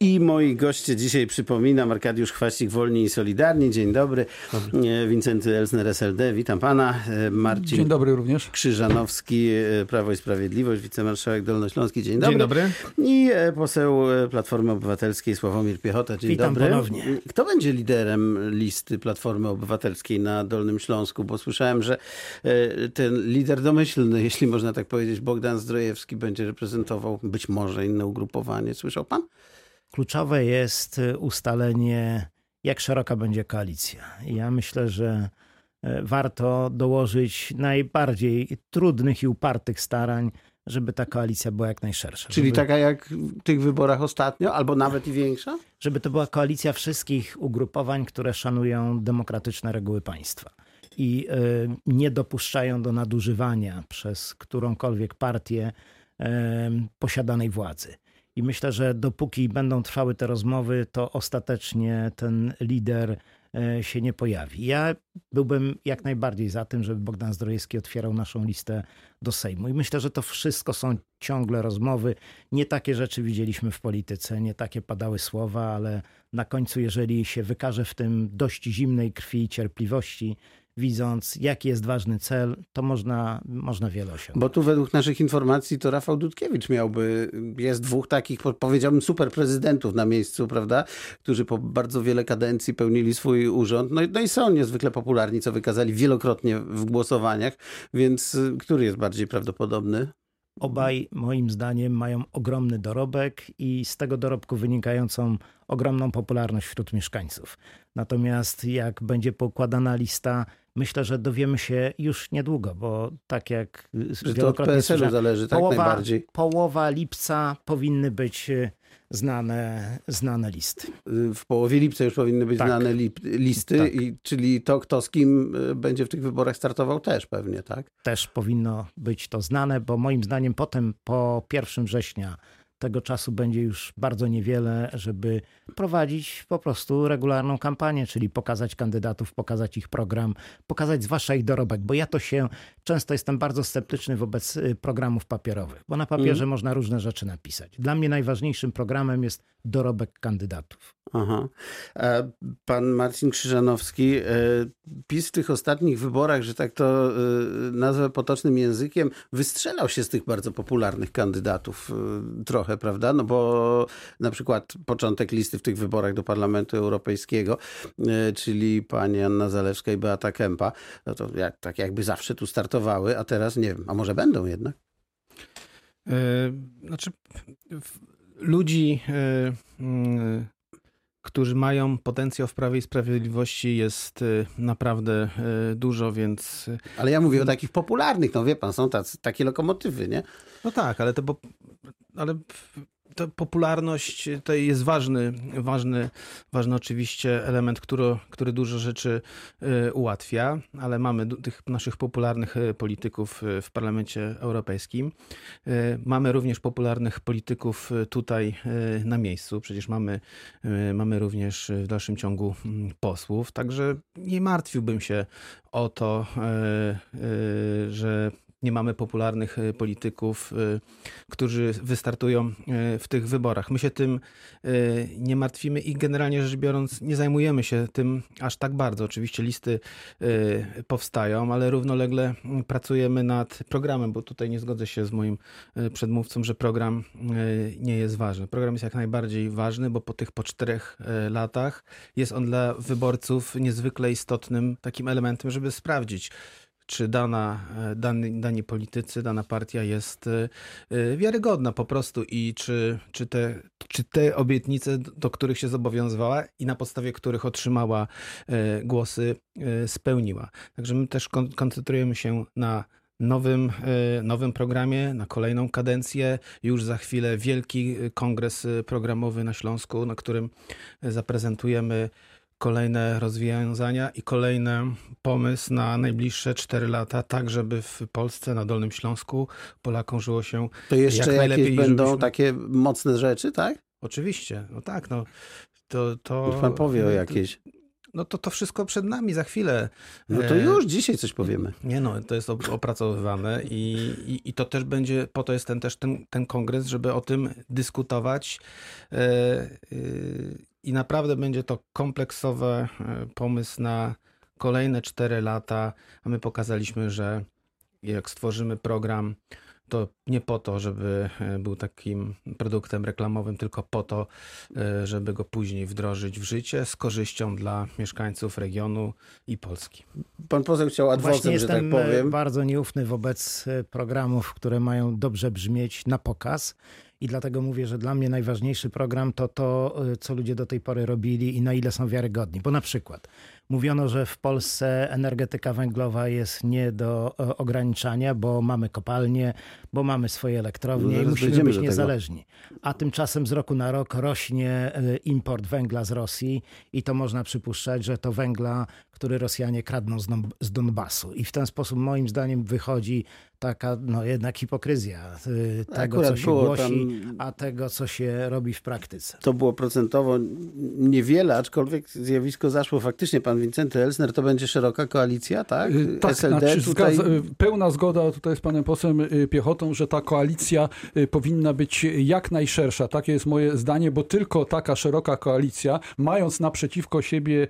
I moi goście dzisiaj przypominam Arkadiusz Chwaścik, Wolni i Solidarni. Dzień dobry. dobry. Wincenty Elsner, SLD. Witam pana. E, Marcin Dzień dobry również. Krzyżanowski, e, Prawo i Sprawiedliwość, wicemarszałek Dolnośląski. Dzień dobry. Dzień dobry. I e, poseł Platformy Obywatelskiej Sławomir Piechota. Dzień Witam dobry. ponownie. Kto będzie liderem listy Platformy Obywatelskiej na Dolnym Śląsku? Bo słyszałem, że ten lider domyślny, jeśli można tak powiedzieć, Bogdan Zdrojewski będzie reprezentował być może inne ugrupowanie. Słyszał pan? Kluczowe jest y, ustalenie, jak szeroka będzie koalicja. Ja myślę, że y, warto dołożyć najbardziej trudnych i upartych starań, żeby ta koalicja była jak najszersza. Czyli żeby, taka jak w tych wyborach ostatnio, albo nawet i większa? Żeby to była koalicja wszystkich ugrupowań, które szanują demokratyczne reguły państwa i y, nie dopuszczają do nadużywania przez którąkolwiek partię y, posiadanej władzy. I myślę, że dopóki będą trwały te rozmowy, to ostatecznie ten lider e, się nie pojawi. Ja byłbym jak najbardziej za tym, żeby Bogdan Zdrojewski otwierał naszą listę do Sejmu. I myślę, że to wszystko są ciągle rozmowy. Nie takie rzeczy widzieliśmy w polityce, nie takie padały słowa, ale na końcu, jeżeli się wykaże w tym dość zimnej krwi i cierpliwości, widząc, jaki jest ważny cel, to można, można wiele osiągnąć. Bo tu według naszych informacji to Rafał Dudkiewicz miałby, jest dwóch takich, powiedziałbym, super prezydentów na miejscu, prawda, którzy po bardzo wiele kadencji pełnili swój urząd. No i, no i są niezwykle popularni, co wykazali wielokrotnie w głosowaniach, więc y, który jest bardziej prawdopodobny? Obaj, moim zdaniem, mają ogromny dorobek i z tego dorobku wynikającą ogromną popularność wśród mieszkańców. Natomiast jak będzie pokładana lista myślę, że dowiemy się już niedługo, bo tak jak że to od PSL-u zależy, tak połowa, najbardziej. Połowa lipca powinny być y, znane, znane listy. W połowie lipca już powinny być tak. znane li, listy, tak. i, czyli to, kto z kim y, będzie w tych wyborach startował też pewnie, tak? Też powinno być to znane, bo moim zdaniem potem po 1 września tego czasu będzie już bardzo niewiele, żeby prowadzić po prostu regularną kampanię, czyli pokazać kandydatów, pokazać ich program, pokazać zwłaszcza ich dorobek, bo ja to się często jestem bardzo sceptyczny wobec y, programów papierowych, bo na papierze mm. można różne rzeczy napisać. Dla mnie najważniejszym programem jest dorobek kandydatów. Aha. Pan Marcin Krzyżanowski, e, PiS w tych ostatnich wyborach, że tak to e, nazwę potocznym językiem, wystrzelał się z tych bardzo popularnych kandydatów e, trochę, prawda? No bo na przykład początek listy w tych wyborach do Parlamentu Europejskiego, czyli pani Anna Zalewska i Beata Kempa, no to jak, tak jakby zawsze tu startowały, a teraz nie wiem, a może będą jednak? Znaczy, ludzi którzy mają potencjał w Prawie i Sprawiedliwości jest y, naprawdę y, dużo, więc... Ale ja mówię o takich popularnych, no wie pan, są tacy, takie lokomotywy, nie? No tak, ale to... Ale ta popularność to jest ważny, ważny, ważny oczywiście element, który, który dużo rzeczy y, ułatwia, ale mamy tych naszych popularnych y, polityków y, w Parlamencie Europejskim. Mamy również popularnych polityków tutaj na miejscu. Przecież mamy, mamy również w dalszym ciągu mm, posłów. Także nie martwiłbym się o to, że nie mamy popularnych e, polityków, e, którzy wystartują e, w tych wyborach. My się tym nie martwimy i generalnie rzecz biorąc nie zajmujemy się tym aż tak bardzo. Oczywiście listy powstają, ale równolegle pracujemy nad programem, bo tutaj nie zgodzę się z moim przedmówcą, że program nie jest ważny. Program jest jak najbardziej ważny, bo po tych po czterech latach jest on dla wyborców niezwykle istotnym takim elementem, żeby sprawdzić, czy dana, e, dani, dani politycy, dana partia jest e, e, wiarygodna po prostu i czy, czy, te, czy te obietnice, do których się zobowiązywała i na podstawie których otrzymała głosy, spełniła. Także my też koncentrujemy się na nowym, nowym programie, na kolejną kadencję. Już za chwilę wielki kongres programowy na Śląsku, na którym zaprezentujemy kolejne rozwiązania i kolejny pomysł na najbliższe 4 lata, tak żeby w Polsce, na Dolnym Śląsku Polakom żyło się To jeszcze jak najlepiej. jakieś będą żebyśmy... takie mocne rzeczy, tak? Oczywiście, no tak, no. To, to... Niech pan powie o jakieś. no to to wszystko przed nami za chwilę. No to już dzisiaj coś powiemy. Nie no, to jest opracowywane i, i, i to też będzie, po to jest ten też ten, ten kongres, żeby o tym dyskutować i naprawdę będzie to kompleksowy pomysł na kolejne 4 lata, a my pokazaliśmy, że jak stworzymy program, to nie po to, żeby e, był takim produktem reklamowym, tylko po to, e, żeby go później wdrożyć w życie z korzyścią dla mieszkańców regionu i Polski. Pan poseł chciał adwocem, że tak e, powiem. bardzo nieufny wobec programów, które mają dobrze brzmieć na pokaz. I dlatego mówię, że dla mnie najważniejszy program to to, co ludzie do tej pory robili i na ile są wiarygodni. Bo na przykład Mówiono, że w Polsce energetyka węglowa jest nie do e, ograniczania, bo mamy kopalnie, bo mamy swoje elektrownie no, i musimy być niezależni. A tymczasem z roku na rok rośnie e, import węgla z Rosji i to można przypuszczać, że to węgla, który Rosjanie kradną z Donbasu. I w ten sposób moim zdaniem wychodzi taka no jednak hipokryzja y, tego, Akurat co się głosi, tam... a tego, co się robi w praktyce. To było procentowo niewiele, aczkolwiek zjawisko zaszło faktycznie. Pan Wincenty Elsner, to będzie szeroka koalicja, tak? Y, tak, SLD znaczy, tutaj... zgadza, y, pełna zgoda tutaj z panem posłem Piechotą, że ta koalicja powinna być jak najszersza. Takie jest moje zdanie, bo tylko taka szeroka koalicja, mając naprzeciwko siebie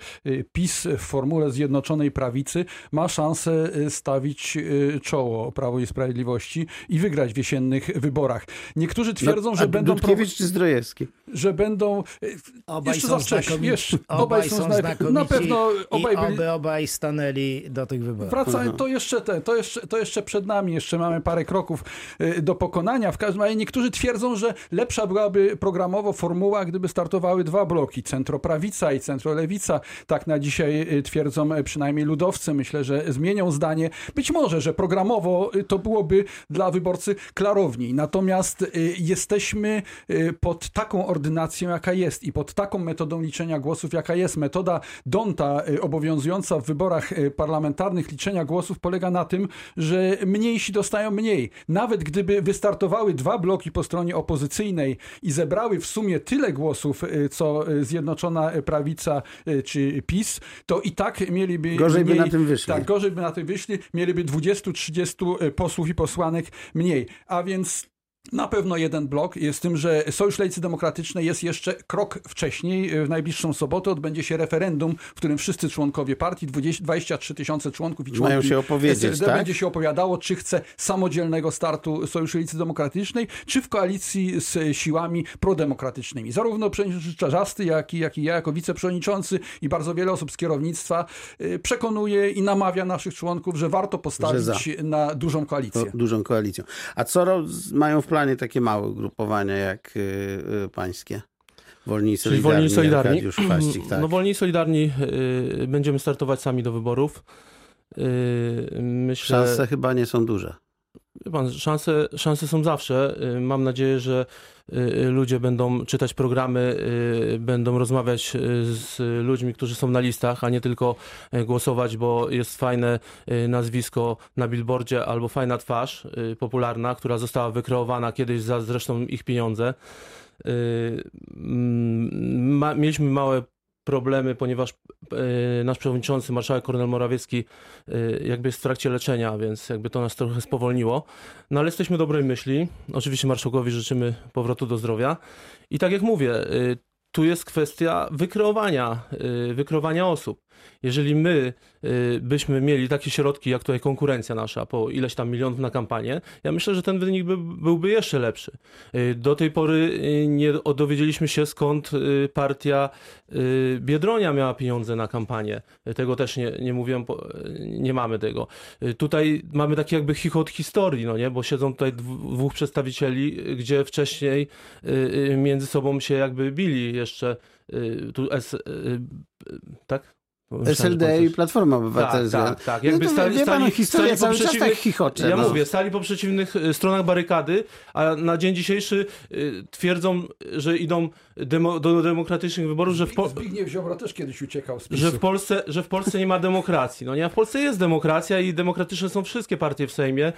PiS w formule Zjednoczonej Prawicy, ma szansę stawić czoło Prawo i Sprawiedliwości i wygrać w jesiennych wyborach. Niektórzy no, twierdzą, no, że będą... Dudkiewicz czy Zdrojewski? Że będą... Obaj jeszcze są za wcześnie. Jeszcze, obaj, obaj są znakomici. Na pewno obaj I byli... obaj stanęli do tych wyborów. Wracając, to jeszcze, te, to, jeszcze, to jeszcze przed nami, jeszcze mamy parę kroków e, do pokonania. W każdym razie niektórzy twierdzą, że lepsza byłaby programowo formuła, gdyby startowały dwa bloki, centroprawica i centrolewica. Tak na dzisiaj e, twierdzą przynajmniej ludowcy. Myślę, że zmienią zdanie. Być może, że programowo to byłoby dla wyborcy klarowniej. Natomiast y, jesteśmy y, pod taką ordynacją, jaka jest i pod taką metodą liczenia głosów, jaka jest. Metoda Donta y, obowiązująca w wyborach parlamentarnych liczenia głosów polega na tym, że mniejsi dostają mniej. Nawet gdyby wystartowały dwa bloki po stronie opozycyjnej i zebrały w sumie tyle głosów, co Zjednoczona Prawica czy PiS, to i tak mieliby. Gorzej mniej, by na tym wyszli. Tak, gorzej by na tym wyszli. Mieliby 20-30 posłów i posłanek mniej. A więc na pewno jeden blok jest tym, że Sojusz Lewicy Demokratycznej jest jeszcze krok wcześniej. W najbliższą sobotę odbędzie się referendum, w którym wszyscy członkowie partii, 23 tysiące członków i członków Mają się opowiedzieć, SLD tak? będzie się opowiadało, czy chce samodzielnego startu Sojuszu Lewicy Demokratycznej, czy w koalicji z siłami prodemokratycznymi. Zarówno przewodniczący Czarzasty, jak i, jak i ja, jako wiceprzewodniczący i bardzo wiele osób z kierownictwa y, przekonuje i namawia naszych członków, że warto postawić że na dużą koalicję. dużą koalicją. A co mają w planie takie małe ugrupowania jak y, y, pańskie? Wolni Wolni Solidarni. Kwaścik, tak. No Wolni Solidarni y, będziemy startować sami do wyborów. Myślę... Szanse chyba nie są duże. Pan, szanse, szanse są zawsze. Y, mam nadzieję, że y, ludzie będą czytać programy, y, będą rozmawiać z ludźmi, którzy są na listach, a nie tylko głosować, bo jest fajne nazwisko na billboardzie albo fajna twarz popularna, która została wykreowana kiedyś za zresztą ich pieniądze. Mieliśmy małe problemy, ponieważ e, nasz przewodniczący, marszałek Kornel Morawiecki e, jakby jest w trakcie leczenia, więc jakby to nas trochę spowolniło. No ale jesteśmy dobrej myśli. Oczywiście marszałkowi życzymy powrotu do zdrowia. I tak jak mówię, e, tu jest kwestia wykreowania, wykreowania osób. Jeżeli my y, byśmy mieli takie środki, jak tutaj konkurencja nasza, po ileś tam milionów na kampanię, ja myślę, że ten wynik by, byłby jeszcze lepszy. Y, do tej pory y, nie dowiedzieliśmy się, skąd partia Biedronia miała pieniądze na kampanię. Tego też nie, nie mówiłem, nie mamy tego. Tutaj mamy taki jakby chichot historii, no nie? bo siedzą tutaj dwóch przedstawicieli, gdzie wcześniej między sobą się jakby bili jeszcze tu S, tak? SLD i Platforma Obywatelska. Tak, tak, tak. Jakby no stali, stali, pan, historia stali cały czas tak chichocze. Ja no. mówię, stali po przeciwnych y, stronach barykady, a na dzień dzisiejszy y, twierdzą, że idą demo, do demokratycznych wyborów, że w, po... Zbigniew Ziobro też kiedyś uciekał z PiSu. że w Polsce, że w Polsce nie ma demokracji. No nie, a w Polsce jest demokracja i demokratyczne są wszystkie partie w Sejmie.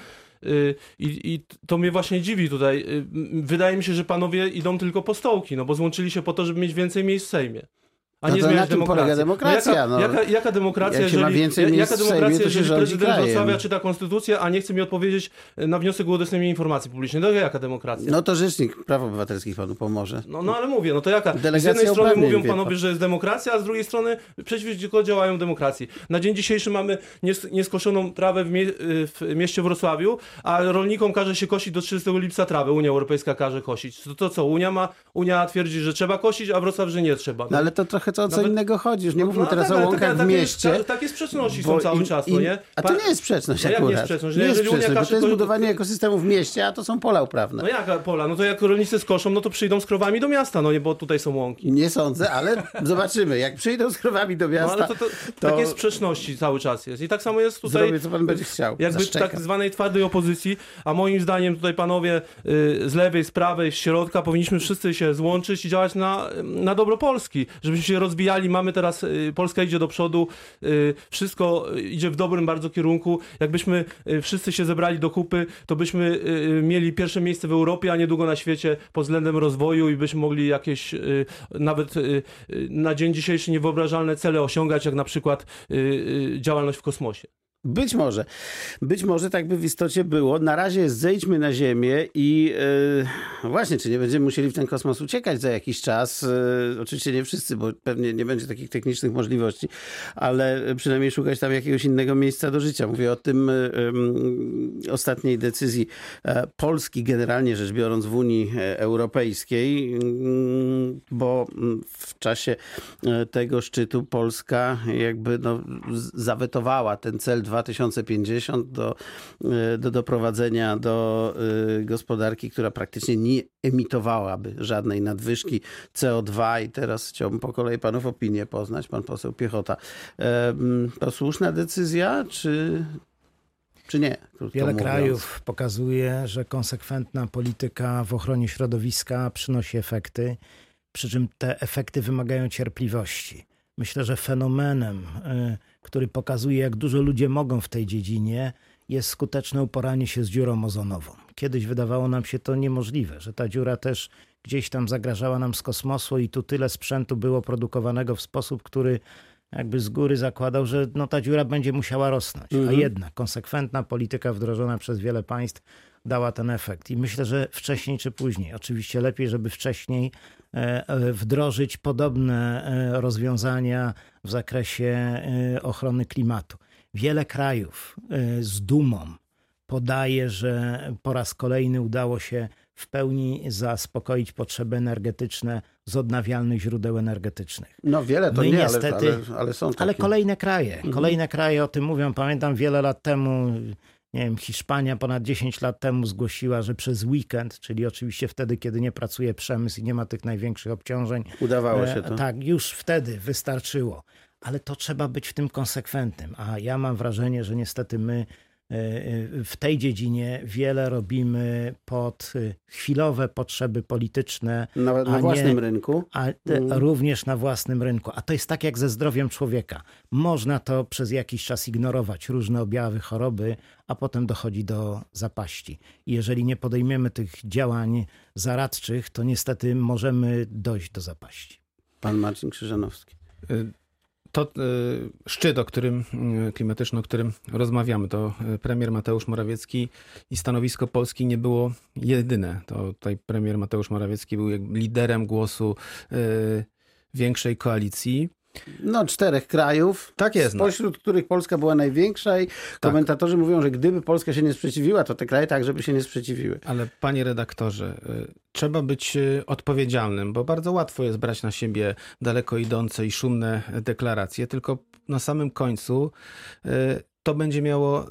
Y, I, I, to mnie właśnie dziwi tutaj. Wydaje mi się, że panowie idą tylko po stołki, no bo złączyli się po to, żeby mieć więcej miejsc w Sejmie. A No nie to na polega demokracja, No jaka, no. jaka, jaka demokracja, Jak się ma jeżeli, więcej jaka Sejmie, demokracja, to się jeżeli prezydent krajem. Wrocławia czyta konstytucję, a nie chce mi odpowiedzieć na wniosek o udostępnienie informacji publicznej? No jaka demokracja? No to rzecznik praw obywatelskich panu pomoże. No, no ale mówię, no to jaka? Z Delegacja jednej strony mówią wie panowie, pan. że jest demokracja, a z drugiej strony przeciwko działają demokracji. Na dzień dzisiejszy mamy nies- nieskoszoną trawę w, mie- w mieście Wrocławiu, a rolnikom każe się kosić do 30 lipca trawę. Unia Europejska każe kosić. To, to co? Unia ma, Unia twierdzi, że trzeba kosić, a Wrocław, że nie trzeba. No ale to trochę co, o co Nawet- innego chodzi. Już nie mówmy No teraz tak, o łąkach takie- w takie- mieście. ta- Takie sprzeczności bo są cały czas, no nie? A to nie jest sprzeczność No jak nie akurat. jest sprzeczność? Nie jest sprzeczność, to jest budowanie ekosystemu w mieście, a to są pola uprawne. No jaka pola? No to jak rolnicy skoszą, no to przyjdą z krowami do miasta, no nie, bo tutaj są łąki. Nie sądzę, ale zobaczymy. Jak przyjdą z krowami do No miasta, ale to, to, to- takie sprzeczności cały czas jest. I tak samo jest tutaj... zrobię, co pan będzie chciał. jakby w Zaszczeka. tak zwanej twardej opozycji, a moim zdaniem tutaj panowie y, z lewej, z prawej, z środka powinniśmy wszyscy się złączyć i działać na, na dobro Polski, żebyśmy się rozwijali. Mamy teraz, y, Polska idzie do przodu, y, wszystko idzie w dobrym bardzo kierunku. Jakbyśmy y, wszyscy się zebrali do kupy, to byśmy y, mieli pierwsze miejsce w Europie, a niedługo na świecie pod względem rozwoju i byśmy mogli jakieś y, nawet y, y, na dzień dzisiejszy niewyobrażalne cele osiągać, jak na przykład y, y, działalność w kosmosie. Być może. Być może tak by w istocie było. Na razie zejdźmy na Ziemię i e, właśnie, czy nie będziemy musieli w ten kosmos uciekać za jakiś czas? E, oczywiście nie wszyscy, bo pewnie nie będzie takich technicznych możliwości, ale przynajmniej szukać tam jakiegoś innego miejsca do życia. Mówię o tym em, ostatniej decyzji Polski, generalnie rzecz biorąc, w Unii Europejskiej, mm, bo mm, w czasie tego szczytu Polska jakby no, zawetowała ten cel 2050 do, e, do doprowadzenia do e, gospodarki, która praktycznie nie emitowałaby żadnej nadwyżki CO2 i teraz chciałbym po kolei panów opinię poznać, pan poseł Piechota. E, To słuszna decyzja, czy, czy nie? Wiele mówiąc. krajów pokazuje, że konsekwentna polityka w ochronie środowiska przynosi efekty, przy czym te efekty wymagają cierpliwości. Myślę, że fenomenem, y, który pokazuje, jak dużo ludzie mogą w tej dziedzinie, jest skuteczne uporanie się z dziurą ozonową. Kiedyś wydawało nam się to niemożliwe, że ta dziura też gdzieś tam zagrażała nam z kosmosu i tu tyle sprzętu było produkowanego w sposób, który jakby z góry zakładał, że no, ta dziura będzie musiała rosnąć. A Mhm. jednak konsekwentna polityka wdrożona przez wiele państw dała ten efekt. I myślę, że wcześniej czy później, oczywiście lepiej, żeby wcześniej e, e, wdrożyć podobne e, rozwiązania w zakresie ochrony klimatu. Wiele krajów z dumą podaje, że po raz kolejny udało się w pełni zaspokoić potrzeby energetyczne z odnawialnych źródeł energetycznych. No wiele to No nie, niestety- ale, ale, ale są takie. Ale kolejne kraje, kolejne kraje o tym mówią. Pamiętam wiele lat temu, nie wiem, Hiszpania ponad 10 lat temu zgłosiła, że przez weekend, czyli oczywiście wtedy, kiedy nie pracuje przemysł i nie ma tych największych obciążeń, Udawało się e, to. tak, już wtedy wystarczyło. Ale to trzeba być w tym konsekwentnym. A ja mam wrażenie, że niestety my w tej dziedzinie wiele robimy pod e, chwilowe potrzeby polityczne, na nie- własnym rynku. a Mm. również na własnym rynku. A to jest tak jak ze zdrowiem człowieka. Można to przez jakiś czas ignorować, różne objawy choroby, a potem dochodzi do zapaści. I jeżeli nie podejmiemy tych działań zaradczych, to niestety możemy dojść do zapaści. Pan Marcin Krzyżanowski. To y, szczyt, o którym y, klimatyczny, o którym rozmawiamy, to y, premier Mateusz Morawiecki i stanowisko Polski nie było jedyne. To tutaj premier Mateusz Morawiecki był liderem głosu większej koalicji. No, czterech krajów, Tak jest. No. spośród których Polska była największa i komentatorzy mówią, że gdyby Polska się nie sprzeciwiła, to te kraje tak, żeby się nie sprzeciwiły. Ale panie redaktorze, y, trzeba być y, odpowiedzialnym, bo bardzo łatwo jest brać na siebie daleko idące i szumne deklaracje, tylko na samym końcu y, to będzie miało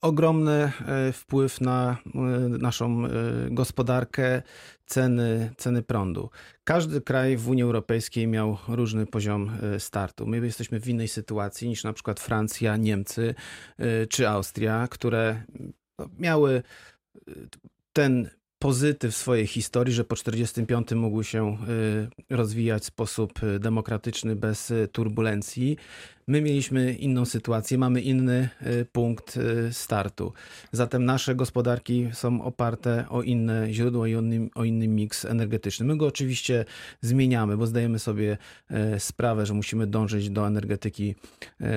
ogromny y, wpływ na y, naszą y, gospodarkę, ceny, ceny prądu. Każdy kraj w Unii Europejskiej miał różny poziom startu. My jesteśmy w innej sytuacji niż na przykład Francja, Niemcy czy Austria, które no, miały ten pozytyw swojej historii, że po 45 mógł się y, rozwijać w sposób y, demokratyczny, bez y, turbulencji. My mieliśmy inną sytuację, mamy inny punkt startu. Zatem nasze gospodarki są oparte o inne źródła i o inny, o inny miks energetyczny. My go oczywiście zmieniamy, bo zdajemy sobie sprawę, że musimy dążyć do energetyki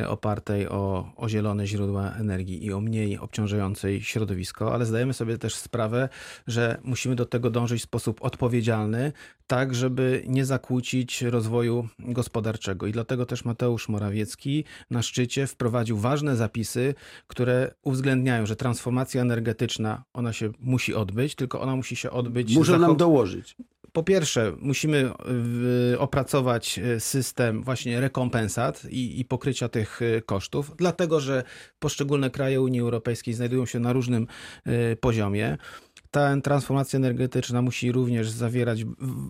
opartej o, o zielone źródła energii i o mniej obciążającej środowisko, ale zdajemy sobie też sprawę, że musimy do tego dążyć w sposób odpowiedzialny, tak żeby nie zakłócić rozwoju gospodarczego. I dlatego też Mateusz Morawiecki na szczycie wprowadził ważne zapisy, które uwzględniają, że transformacja energetyczna, ona się musi odbyć, tylko ona musi się odbyć... Muszą nam dołożyć po pierwsze, musimy opracować e, system właśnie rekompensat i, i, pokrycia tych e, kosztów, dlatego że poszczególne kraje Unii Europejskiej znajdują się na różnym e, poziomie ta transformacja energetyczna musi również zawierać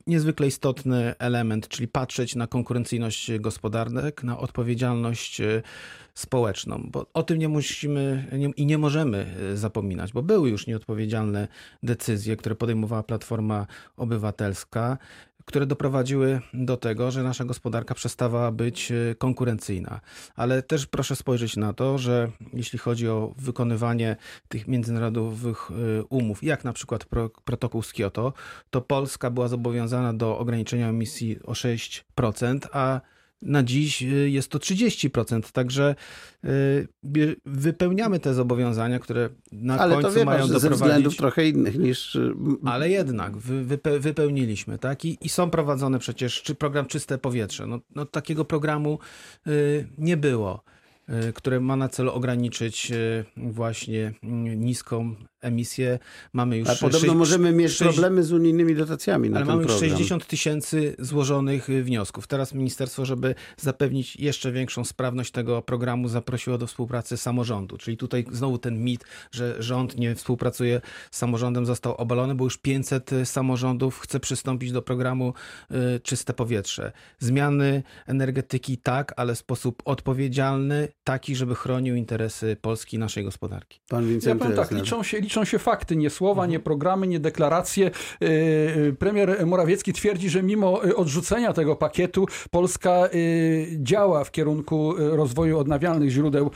niezwykle istotny element, czyli patrzeć na konkurencyjność gospodarek, na odpowiedzialność e, społeczną, bo o tym nie musimy nie, i nie możemy e, zapominać, bo były już nieodpowiedzialne decyzje, które podejmowała Platforma Obywatelska które doprowadziły do tego, że nasza gospodarka przestała być e, konkurencyjna. Ale też proszę spojrzeć na to, że jeśli chodzi o wykonywanie tych międzynarodowych e, umów, jak na przykład protokół z Kioto, to Polska była zobowiązana do ograniczenia emisji o 6%, a na dziś y, jest to 30%, także y, wypełniamy te zobawiania, które na Ale końcu to wie, mają doprowadzić... ze względów trochę innych niż... Y, Ale jednak wypełniliśmy, tak? I, I, są prowadzone przecież czy program Czyste Powietrze. No, no takiego programu nie było. Które ma na celu ograniczyć właśnie niską emisję. Mamy już. A podobno 6, możemy mieć 6, problemy z unijnymi dotacjami na ale ten mamy program. 60 tysięcy złożonych y, wniosków. Teraz ministerstwo, żeby zapewnić jeszcze większą sprawność tego programu, zaprosiło do współpracy samorządu. Czyli tutaj znowu ten mit, że rząd nie współpracuje z samorządem, został obalony, bo już 500 samorządów chce przystąpić do programu Czyste Powietrze. Zmiany energetyki tak, ale w sposób odpowiedzialny, taki, żeby chronił interesy Polski i naszej gospodarki. Pan Wincenty ja powiem tak, liczą się, liczą się fakty, nie słowa, nie programy, nie deklaracje. Y, y, premier Morawiecki twierdzi, że mimo y, odrzucenia tego pakietu Polska działa w kierunku rozwoju odnawialnych źródeł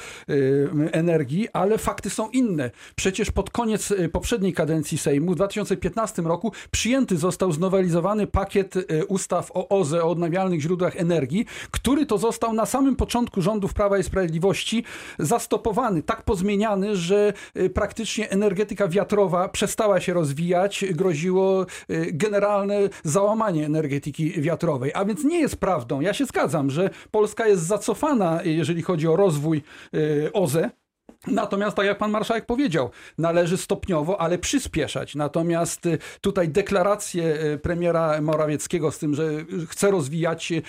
energii, ale fakty są inne. Przecież pod koniec poprzedniej kadencji Sejmu w 2015 roku przyjęty został znowelizowany pakiet ustaw o OZE, o odnawialnych źródłach energii, który to został na samym początku rządów Prawa i Sprawiedliwości zastopowany, tak pozmieniany, że praktycznie energetyka wiatrowa przestała się rozwijać, groziło y, generalne załamanie energetyki wiatrowej. A więc nie jest prawdą. Ja się zgadzam, że Polska jest zacofana, jeżeli chodzi o rozwój y, OZE. Natomiast, tak jak pan marszałek powiedział, należy stopniowo, ale przyspieszać. Natomiast y, tutaj deklaracje y, premiera Morawieckiego z tym, że chce rozwijać y,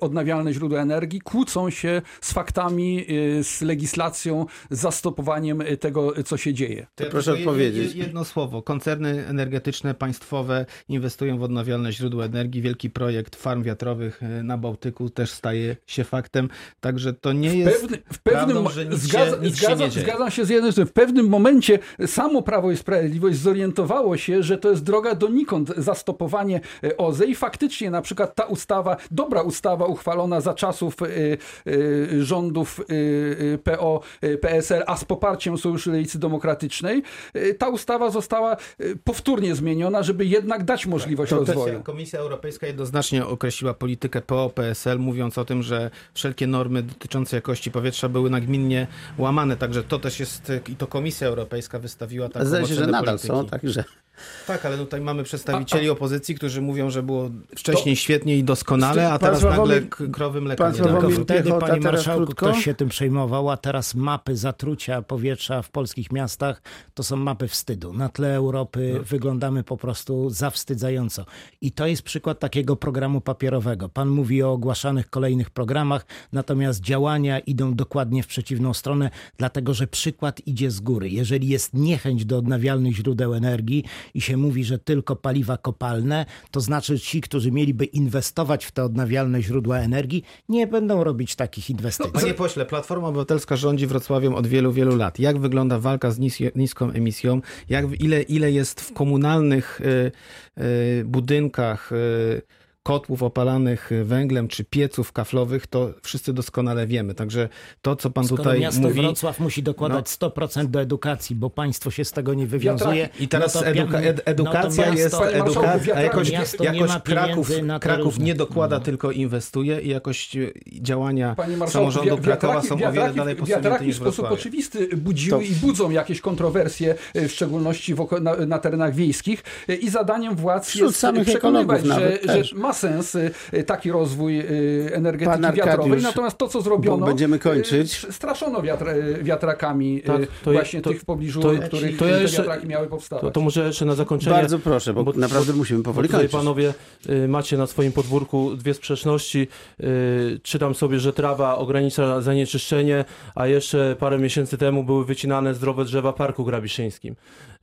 odnawialne źródła energii, kłócą się z faktami, z legislacją, z zastopowaniem tego, co się dzieje. To ja proszę odpowiedzieć. Jedno słowo. Koncerny energetyczne państwowe inwestują w odnawialne źródła energii. Wielki projekt farm wiatrowych na Bałtyku też staje się faktem. Także to nie jest w, pewny, w pewnym, prawdą, że nic zgadza, się, nic się zgadzam, zgadzam się z jednym, że w pewnym momencie samo Prawo i Sprawiedliwość zorientowało się, że to jest droga donikąd zastopowanie e, OZE i faktycznie na przykład ta ustawa, dobra ustawa uchwalona za czasów y, y, rządów y, PO, PSL, a z poparciem Sojuszu Lewicy Demokratycznej, ta ustawa została powtórnie zmieniona, żeby jednak dać możliwość to rozwoju. Komisja Europejska jednoznacznie określiła politykę PO, PSL, mówiąc o tym, że wszelkie normy dotyczące jakości powietrza były nagminnie łamane. Także to też jest, i to Komisja Europejska wystawiła taką Zdaje się, że nadal polityki. są, także... Tak, ale tutaj mamy przedstawicieli a, a, opozycji, którzy mówią, że było wcześniej to, świetnie i doskonale, a teraz nagle krowy mleka nie Tylko wtedy, piechota, panie marszałku, krótko? ktoś się tym przejmował, a teraz mapy zatrucia powietrza w polskich miastach to są mapy wstydu. Na tle Europy no. wyglądamy po prostu zawstydzająco. I to jest przykład takiego programu papierowego. Pan mówi o ogłaszanych kolejnych programach, natomiast działania idą dokładnie w przeciwną stronę, dlatego że przykład idzie z góry. Jeżeli jest niechęć do odnawialnych źródeł energii, i się mówi, że tylko paliwa kopalne, to znaczy ci, którzy mieliby inwestować w te odnawialne źródła energii, nie będą robić takich inwestycji. Panie pośle, Platforma Obywatelska rządzi Wrocławiem od wielu, wielu lat. Jak wygląda walka z nis niską emisją? Jak, ile, ile jest w komunalnych y, y, budynkach y, kotłów opalanych węglem czy pieców kaflowych, to wszyscy doskonale wiemy. Także to, co pan Skoro tutaj miasto mówi... Wrocław musi dokładać 100% do edukacji, bo państwo się z tego nie wywiązuje. I teraz no to eduka pia- ed edukacja no to jest miasto- marszałku, edukacja, a jakoś, jakoś Kraków, Kraków nie dokłada, no. tylko inwestuje i jakoś e, działania samorządu Krakowa są o wiele dalej posunięte wiatraki w niż sposób Wrocławie. oczywisty budziły i budzą jakieś kontrowersje, e, w szczególności w oko- na, na terenach wiejskich i zadaniem władz Wśród jest samych przekonywać, że, nawet że ma sens e, taki rozwój e, energetyki Pan Arkadiusz, wiatrowej, natomiast to, co zrobiono, bo będziemy kończyć. straszono wiatr, wiatrakami Tak, to właśnie to- tych w pobliżu, to- których to ja te jeszcze- wiatraki miały powstawać. To, to może jeszcze na zakończenie. Bardzo proszę, bo, Bo- naprawdę musimy Bo powoli tutaj kończyć. panowie y, macie na swoim podwórku dwie sprzeczności. Y, czytam sobie, że trawa ogranicza zanieczyszczenie, a jeszcze parę miesięcy temu były wycinane zdrowe drzewa w Parku Grabiszyńskim.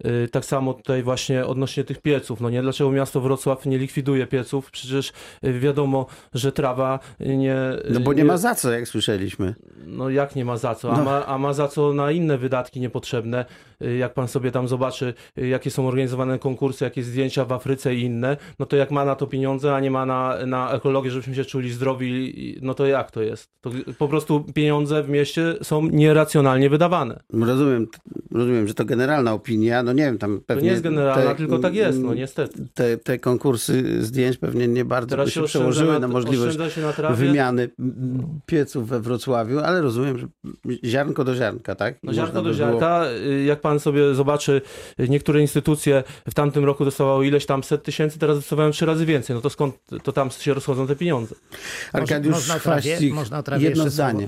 Y, tak samo tutaj właśnie odnośnie tych pieców. No nie, dlaczego miasto Wrocław nie likwiduje pieców? Przecież y, wiadomo, że trawa nie... No bo nie ma za co, jak słyszeliśmy. No jak nie ma za co? A, No. ma, a ma za co na inne wydatki niepotrzebne. Y, Jak pan sobie tam zobaczy, y, jakie są organizowane konkursy, jakie zdjęcia w Afryce i inne, no to jak ma na to pieniądze, a nie ma na, na ekologię, żebyśmy się czuli zdrowi, no to jak to jest? To po prostu pieniądze w mieście są nieracjonalnie wydawane. Rozumiem, rozumiem, że to generalna opinia. No nie wiem, tam To pewnie. nie jest generalna, te- tylko tak jest, no niestety. Te, te konkursy zdjęć pewnie nie bardzo Teraz by się przełożyły na, na, możliwość na wymiany pieców we Wrocławiu, ale rozumiem, że ziarnko do ziarnka, tak? No ziarnko do było- ziarnka, y, jak pan sobie zobaczy, niektóre instytucje w tamtym roku dostawały ileś tam set tysięcy, teraz dostawają trzy razy więcej. No to skąd to tam się rozchodzą te pieniądze? Arkadiusz można trawie, Chwaścik, można trawie jedno jeszcze słowo.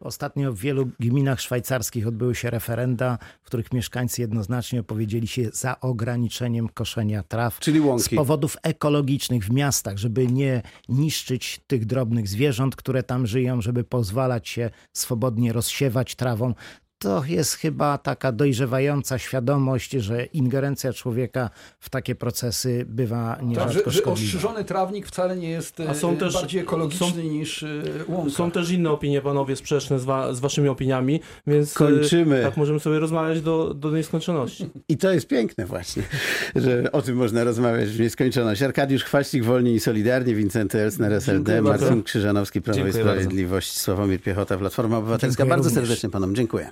Ostatnio w wielu gminach szwajcarskich odbyły się referenda, w których mieszkańcy jednoznacznie opowiedzieli się za ograniczeniem koszenia traw. Czyli Z łąki. powodów ekologicznych w miastach, żeby nie niszczyć tych drobnych zwierząt, które tam żyją, żeby pozwalać się swobodnie rozsiewać trawą. To jest chyba taka dojrzewająca świadomość, że ingerencja człowieka w takie procesy bywa Tak, nierzadko że, że szkodliwa. ostrzyżony trawnik wcale nie jest A są e, też- bardziej ekologiczny są- niż e, łąka. Są też inne opinie, panowie, sprzeczne z, wa- z waszymi opiniami, więc y, Kończymy. tak możemy sobie rozmawiać do, do nieskończoności. I to jest piękne właśnie, że o tym można rozmawiać w nieskończoność. Arkadiusz Chwaścik, Wolni i Solidarni, Wincenty Elsner, SLD, bardzo. Marcin Krzyżanowski, Prawo i Dziękuję bardzo. Sprawiedliwość, Sławomir Piechota, Platforma Obywatelska. Dziękuję bardzo również. serdecznie panom dziękuję.